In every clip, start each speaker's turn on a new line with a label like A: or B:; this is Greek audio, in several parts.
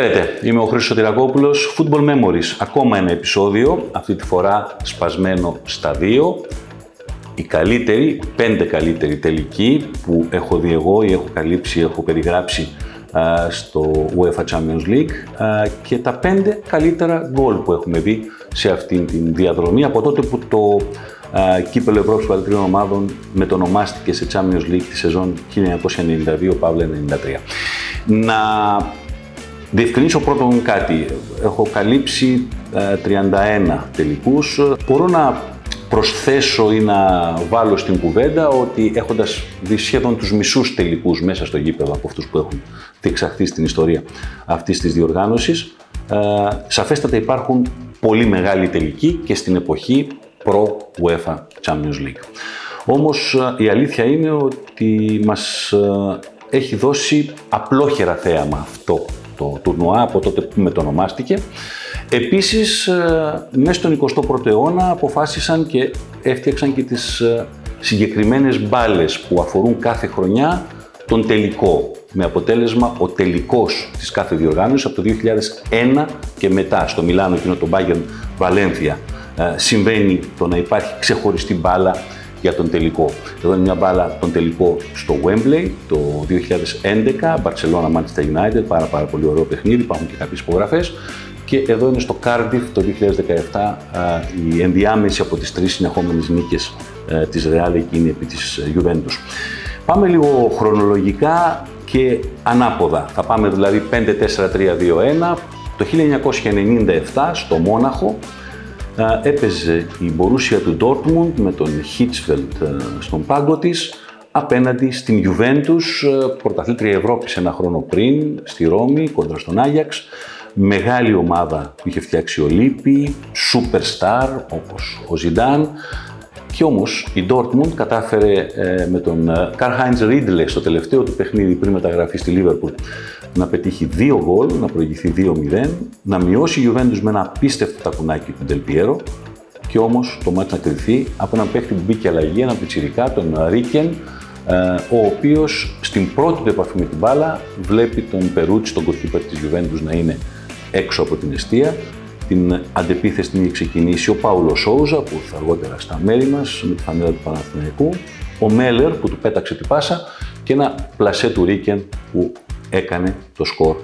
A: Χαίρετε, είμαι ο Χρήστος Σωτηρακόπουλος, Football Memories, ακόμα ένα επεισόδιο, αυτή τη φορά σπασμένο στα δύο. Η καλύτερη, πέντε καλύτερη τελική που έχω δει εγώ ή έχω καλύψει, έχω περιγράψει στο UEFA Champions League και τα πέντε καλύτερα γκολ που έχουμε δει σε αυτήν την διαδρομή από τότε που το κύπελο Ευρώπης Παλαιτρίων Ομάδων μετονομάστηκε σε Champions League τη σεζόν 1992 Παύλα 93. Να διευκρινίσω πρώτον κάτι. Έχω καλύψει 31 τελικούς. Μπορώ να προσθέσω ή να βάλω στην κουβέντα ότι έχοντας δει σχεδόν τους μισούς τελικούς μέσα στο γήπεδο από αυτούς που έχουν διεξαχθεί στην ιστορία αυτής της διοργάνωσης, σαφέστατα υπάρχουν πολύ μεγάλοι τελικοί και στην εποχή προ UEFA Champions League. Όμως η αλήθεια είναι ότι μας έχει δώσει απλόχερα θέαμα αυτό το τουρνουά από τότε που μετονομάστηκε. Επίσης, μέσα στον 21ο αιώνα αποφάσισαν και έφτιαξαν και τις συγκεκριμένες μπάλες που αφορούν κάθε χρονιά τον τελικό. Με αποτέλεσμα ο τελικός της κάθε διοργάνωσης από το 2001 και μετά στο Μιλάνο εκείνο το Bayern Valencia ε, συμβαίνει το να υπάρχει ξεχωριστή μπάλα για τον τελικό. Εδώ είναι μια μπάλα τον τελικό στο Wembley το 2011, Barcelona Manchester United, πάρα, πάρα πολύ ωραίο παιχνίδι, υπάρχουν και κάποιες υπογραφές. Και εδώ είναι στο Cardiff το 2017 ε, η ενδιάμεση από τις τρεις συνεχόμενες νίκες ε, της Real εκείνη επί της Juventus. Πάμε λίγο χρονολογικά και ανάποδα. Θα πάμε δηλαδή 5-4-3-2-1. Το 1997 στο Μόναχο έπαιζε η μπορούσια του Dortmund με τον Hitzfeld ε, στον πάγκο της απέναντι στην Juventus, ε, πρωταθλήτρια Ευρώπης ένα χρόνο πριν, στη Ρώμη, κόντρα στον Άγιαξ. Μεγάλη ομάδα που είχε φτιάξει ο Λίπη, superstar όπως ο Ζιντάν. Και όμως η Dortmund κατάφερε ε, με τον Karl-Heinz Riedle στο τελευταίο του παιχνίδι πριν μεταγραφεί στη Liverpool να πετύχει δύο γκολ, να προηγηθεί 2-0, να μειώσει η Juventus με ένα απίστευτο τακουνάκι του Ντελπιέρο και όμως το μάτι να κρυθεί από έναν παίχτη που μπήκε αλλαγή, έναν πιτσιρικά, τον Ρίκεν, ε, ο οποίος στην πρώτη του επαφή με την μπάλα βλέπει τον Περούτσι, τον κορκίπερ της Juventus να είναι έξω από την αιστεία. Την αντεπίθεση την είχε ξεκινήσει ο Πάουλο Σόουζα, που ήρθε αργότερα στα μέρη μας με τη φανέλα του Παναθηναϊκού, ο Μέλερ που του πέταξε την πάσα και ένα πλασέ του Ρίκεν που έκανε το σκορ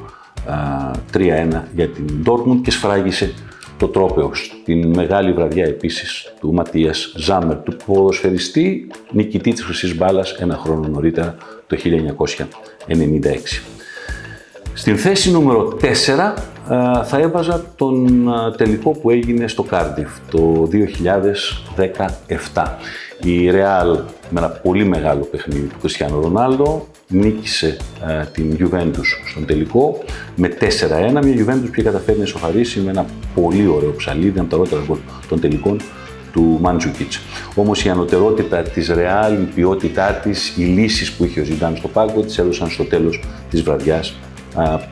A: 3-1 για την Dortmund και σφράγισε το τρόπαιο. Την μεγάλη βραδιά επίσης του Ματίας Ζάμερ, του ποδοσφαιριστή νικητή της Χρυσής Μπάλας ένα χρόνο νωρίτερα, το 1996. Στην θέση νούμερο 4 θα έβαζα τον τελικό που έγινε στο Κάρντιφ το 2017. Η Real με ένα πολύ μεγάλο παιχνίδι του Κριστιανού Ρονάλντο νίκησε ε, την Juventus στον τελικό με 4-1. Μια Juventus που είχε καταφέρει να ισοφαρίσει με ένα πολύ ωραίο ψαλίδι, από τα ρότερα των τελικών του Μάντζουκιτς. Όμως η ανωτερότητα της Real, η ποιότητά της, οι λύσεις που είχε ο Ζιντάν στο πάγκο της έδωσαν στο τέλος της βραδιάς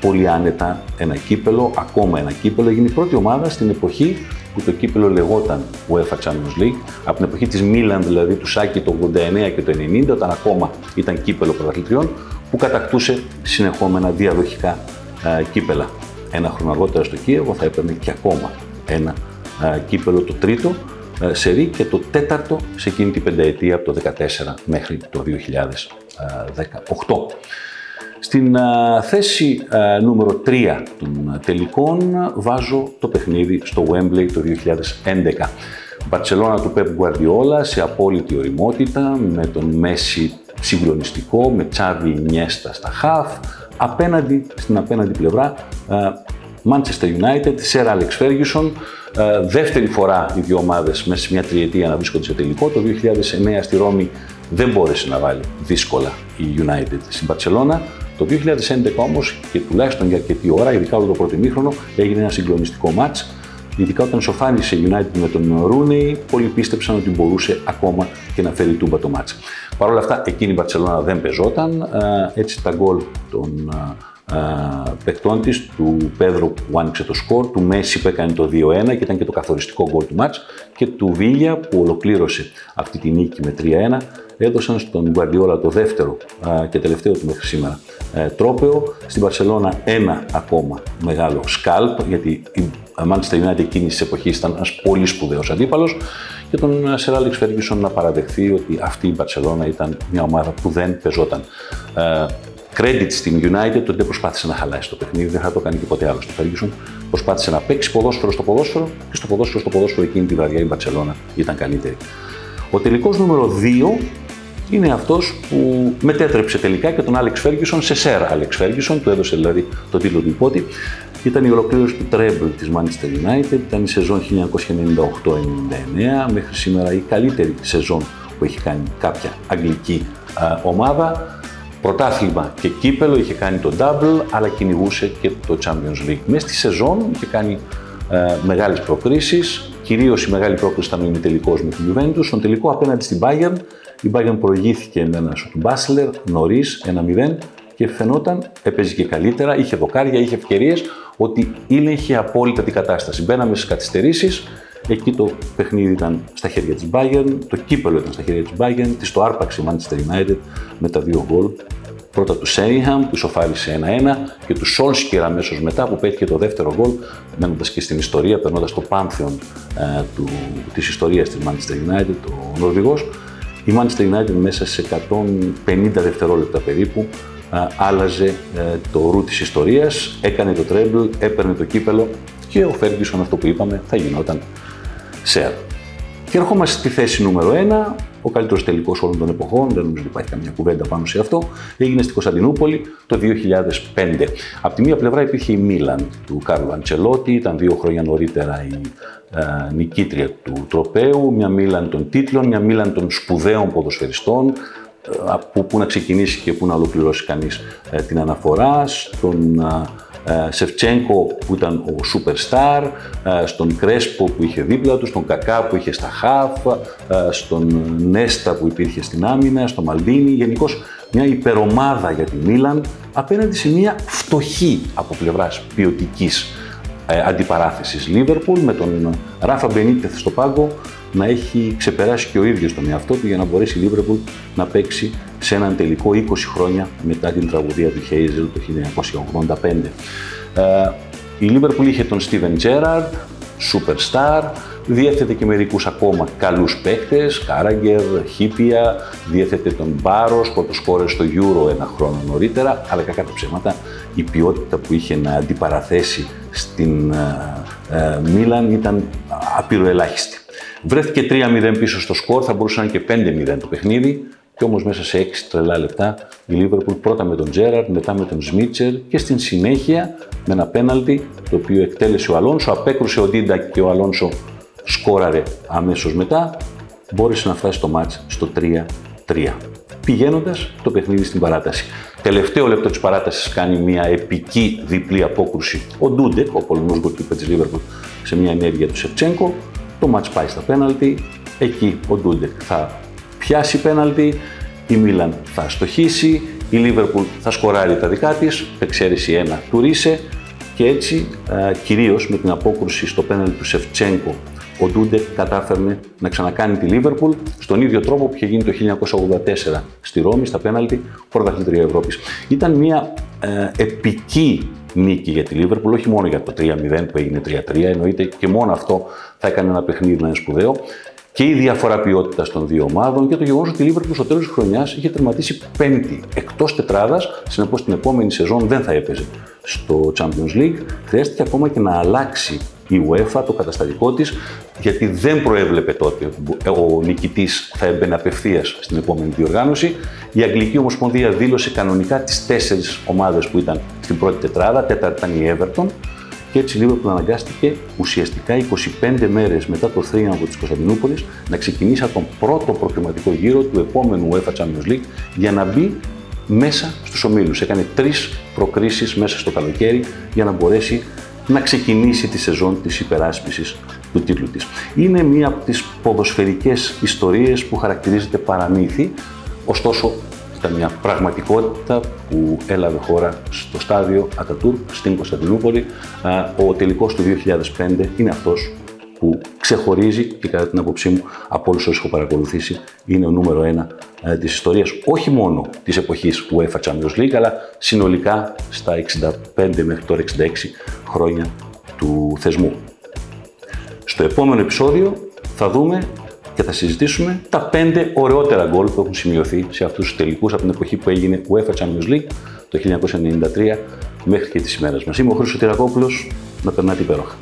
A: πολύ άνετα ένα κύπελο, ακόμα ένα κύπελο. Έγινε η πρώτη ομάδα στην εποχή που το κύπελο λεγόταν UEFA Champions League, από την εποχή της Μίλαν δηλαδή του Σάκη το 89 και το 90, όταν ακόμα ήταν κύπελο πρωταθλητριών, που κατακτούσε συνεχόμενα διαδοχικά κύπελα. Ένα χρόνο αργότερα στο Κίεβο θα έπαιρνε και ακόμα ένα κύπελο το τρίτο σερί και το τέταρτο σε εκείνη την πενταετία από το 2014 μέχρι το 2018. Στην θέση νούμερο 3 των τελικών βάζω το παιχνίδι στο Wembley το 2011. Μπαρτσελώνα του Pep Guardiola σε απόλυτη οριμότητα, με τον Μέση συγκλονιστικό, με Τσάβι Νιέστα στα χαφ, απέναντι, στην απέναντι πλευρά Manchester United, Sir Alex Ferguson, δεύτερη φορά οι δύο ομάδες μέσα σε μια τριετία να βρίσκονται σε τελικό. Το 2009 στη Ρώμη δεν μπόρεσε να βάλει δύσκολα η United στην Barcelona. Το 2011 όμως και τουλάχιστον για αρκετή ώρα, ειδικά όλο το πρώτο ημίχρονο, έγινε ένα συγκλονιστικό μάτς. Ειδικά όταν σοφάνισε η United με τον Rooney, πολλοί πίστεψαν ότι μπορούσε ακόμα και να φέρει τούμπα το μάτς. Παρ' όλα αυτά, εκείνη η Μπαρσελόνα δεν πεζόταν. Έτσι, τα γκολ των παιχτών της, του Πέδρο που άνοιξε το σκορ, του Μέση που έκανε το 2-1 και ήταν και το καθοριστικό γκολ του μάτς και του Βίλια που ολοκλήρωσε αυτή τη νίκη με 3-1 έδωσαν στον Γκουαρδιόλα το δεύτερο και τελευταίο του μέχρι σήμερα ε, τρόπεο. Στην Παρσελώνα ένα ακόμα μεγάλο σκάλπ, γιατί η Manchester United εκείνης της εποχής ήταν ένας πολύ σπουδαίος αντίπαλος. Και τον Σερ Άλεξ Φέργισον να παραδεχθεί ότι αυτή η Μπαρσελόνα ήταν μια ομάδα που δεν πεζόταν. Ε, credit στην United ότι δεν προσπάθησε να χαλάσει το παιχνίδι, δεν θα το κάνει και ποτέ άλλο στο Ferguson. Προσπάθησε να παίξει ποδόσφαιρο στο ποδόσφαιρο και στο ποδόσφαιρο στο ποδόσφαιρο εκείνη τη βραδιά η Μπαρσελόνα ήταν καλύτερη. Ο τελικός νούμερο 2 είναι αυτός που μετέτρεψε τελικά και τον Άλεξ Φέργισον σε Σερ Άλεξ Φέργισον, του έδωσε δηλαδή το τίτλο του υπότη. Ήταν η ολοκλήρωση του treble της Manchester United, ήταν η σεζόν 1998-99, μέχρι σήμερα η καλύτερη σεζόν που έχει κάνει κάποια αγγλική ομάδα. Πρωτάθλημα και κύπελο, είχε κάνει το double, αλλά κυνηγούσε και το Champions League. Μέσα στη σεζόν είχε κάνει ε, μεγάλες προκρίσεις, κυρίως η μεγάλη πρόκληση ήταν ο ημιτελικός με την Juventus, στον τελικό απέναντι στην Bayern, η Bayern προηγήθηκε με ένα του Μπάσλερ νωρίς 1-0 και φαινόταν, έπαιζε και καλύτερα, είχε δοκάρια, είχε ευκαιρίες, ότι είχε απόλυτα την κατάσταση. Μπαίναμε στις καθυστερήσεις, εκεί το παιχνίδι ήταν στα χέρια της Bayern, το κύπελο ήταν στα χέρια της Bayern, της το άρπαξε η Manchester United με τα δύο γκολ. Πρώτα του Σέιχαμ που ισοφάρισε 1-1 και τους Σόλσκερ αμέσως μετά που πέτυχε το δεύτερο γκολ, μένοντα και στην ιστορία, περνώντας το πάνθεον ε, της ιστορίας της Manchester United, ο Νορβηγός. Η Manchester United μέσα σε 150 δευτερόλεπτα περίπου άλλαζε ε, το ρου της ιστορίας, έκανε το τρέμπλ, έπαιρνε το κύπελο και ο Ferguson αυτό που είπαμε θα γινόταν σερ. Και ερχόμαστε στη θέση νούμερο 1, ο καλύτερος τελικός όλων των εποχών, δεν νομίζω ότι υπάρχει καμιά κουβέντα πάνω σε αυτό. Έγινε στη Κωνσταντινούπολη το 2005. Από τη μία πλευρά υπήρχε η Μίλαν του Κάρλου Αντσελότη, ήταν δύο χρόνια νωρίτερα η ε, νικήτρια του τροπέου, μια Μίλαν των τίτλων, μια Μίλαν των σπουδαίων ποδοσφαιριστών, ε, που, που να ξεκινήσει και που να ολοκληρώσει κανείς ε, την αναφορά, στον ε, Σεφτσένκο που ήταν ο superstar, ε, στον Κρέσπο που είχε δίπλα του, στον Κακά που είχε στα χαφ, ε, στον Νέστα που υπήρχε στην άμυνα, στον Μαλντίνη, γενικώς μια υπερομάδα για τη Μίλαν απέναντι σε μια φτωχή από πλευράς ποιοτικής αντιπαράθεσης Λίβερπουλ με τον Ράφα Μπενίτεθ στο πάγκο να έχει ξεπεράσει και ο ίδιος τον εαυτό του για να μπορέσει η Λίβερπουλ να παίξει σε έναν τελικό 20 χρόνια μετά την τραγουδία του Χέιζελ το 1985. Ε, η Λίβερπουλ είχε τον Στίβεν Τζέραρντ, superstar, διέθετε και μερικούς ακόμα καλούς παίκτες, Κάραγκερ, Χίπια, διέθετε τον Μπάρος, πρωτοσκόρε στο Euro ένα χρόνο νωρίτερα, αλλά κακά τα ψέματα η ποιότητα που είχε να αντιπαραθέσει στην ε, ε, Μίλαν ήταν απειροελάχιστη. Βρέθηκε 3-0 πίσω στο σκορ, θα μπορούσε να είναι και 5-0 το παιχνίδι. Και όμως μέσα σε 6 τρελά λεπτά η Λίβερπουλ πρώτα με τον Τζέραρντ, μετά με τον Σμίτσερ και στην συνέχεια με ένα πέναλτι το οποίο εκτέλεσε ο Αλόνσο. Απέκρουσε ο Ντίντα και ο Αλόνσο σκόραρε αμέσως μετά. Μπόρεσε να φτάσει το μάτς στο 3-3. Πηγαίνοντας το παιχνίδι στην παράταση. Τελευταίο λεπτό της παράτασης κάνει μια επική διπλή απόκρουση ο Ντούντεκ, ο Πολωνό γκολκίπερ της Λίβερπουλ, σε μια ενέργεια του Σεφτσέγκο. Το μάτς πάει στα πέναλτι. Εκεί ο Ντούντεκ θα πιάσει πέναλτι, η Μίλαν θα στοχίσει, η Λίβερπουλ θα σκοράρει τα δικά της, εξαίρεση ένα του Ρίσε και έτσι κυρίως με την απόκρουση στο πέναλτι του Σεφτσέγκο ο Ντούντεκ κατάφερνε να ξανακάνει τη Λίβερπουλ στον ίδιο τρόπο που είχε γίνει το 1984 στη Ρώμη, στα πέναλτι, πρωταθλήτρια Ευρώπης. Ήταν μια ε, επική νίκη για τη Λίβερπουλ, όχι μόνο για το 3-0 που έγινε 3-3, εννοείται και μόνο αυτό θα έκανε ένα παιχνίδι να είναι σπουδαίο. Και η διαφορά ποιότητας των δύο ομάδων και το γεγονός ότι η Λίβερπουλ στο τέλος της χρονιάς είχε τερματίσει πέμπτη εκτός τετράδας, συνεπώς την επόμενη σεζόν δεν θα έπαιζε στο Champions League. Χρειάστηκε ακόμα και να αλλάξει η UEFA το καταστατικό της, γιατί δεν προέβλεπε τότε ο νικητής θα έμπαινε απευθείας στην επόμενη διοργάνωση. Η Αγγλική Ομοσπονδία δήλωσε κανονικά τις τέσσερις ομάδες που ήταν στην πρώτη τετράδα. Τέταρτη ήταν η Everton. Και έτσι η Λίβερπουλ αναγκάστηκε ουσιαστικά 25 μέρες μετά το θρίαμβο της Κωνσταντινούπολης να ξεκινήσει από τον πρώτο προκριματικό γύρο του επόμενου UEFA Champions League για να μπει μέσα στους ομίλους. Έκανε τρεις προκρίσεις μέσα στο καλοκαίρι για να μπορέσει να ξεκινήσει τη σεζόν της υπεράσπισης του τίτλου της. Είναι μία από τις ποδοσφαιρικές ιστορίες που χαρακτηρίζεται παραμύθι, ωστόσο ήταν μια πραγματικότητα που έλαβε χώρα στο στάδιο Ατατούρ στην Κωνσταντινούπολη. Ο τελικός του 2005 είναι αυτός που ξεχωρίζει και κατά την άποψή μου από όλους όσους έχω παρακολουθήσει είναι ο νούμερο ένα ε, της ιστορίας όχι μόνο της εποχής UEFA Champions League αλλά συνολικά στα 65 μέχρι τώρα 66 χρόνια του θεσμού. Στο επόμενο επεισόδιο θα δούμε και θα συζητήσουμε τα πέντε ωραιότερα γκολ που έχουν σημειωθεί σε αυτούς τους τελικούς από την εποχή που έγινε UEFA Champions League το 1993 μέχρι και τις ημέρες μας. Είμαι ο Χρήστος Τυρακόπουλος, να περνάτε υπέροχα.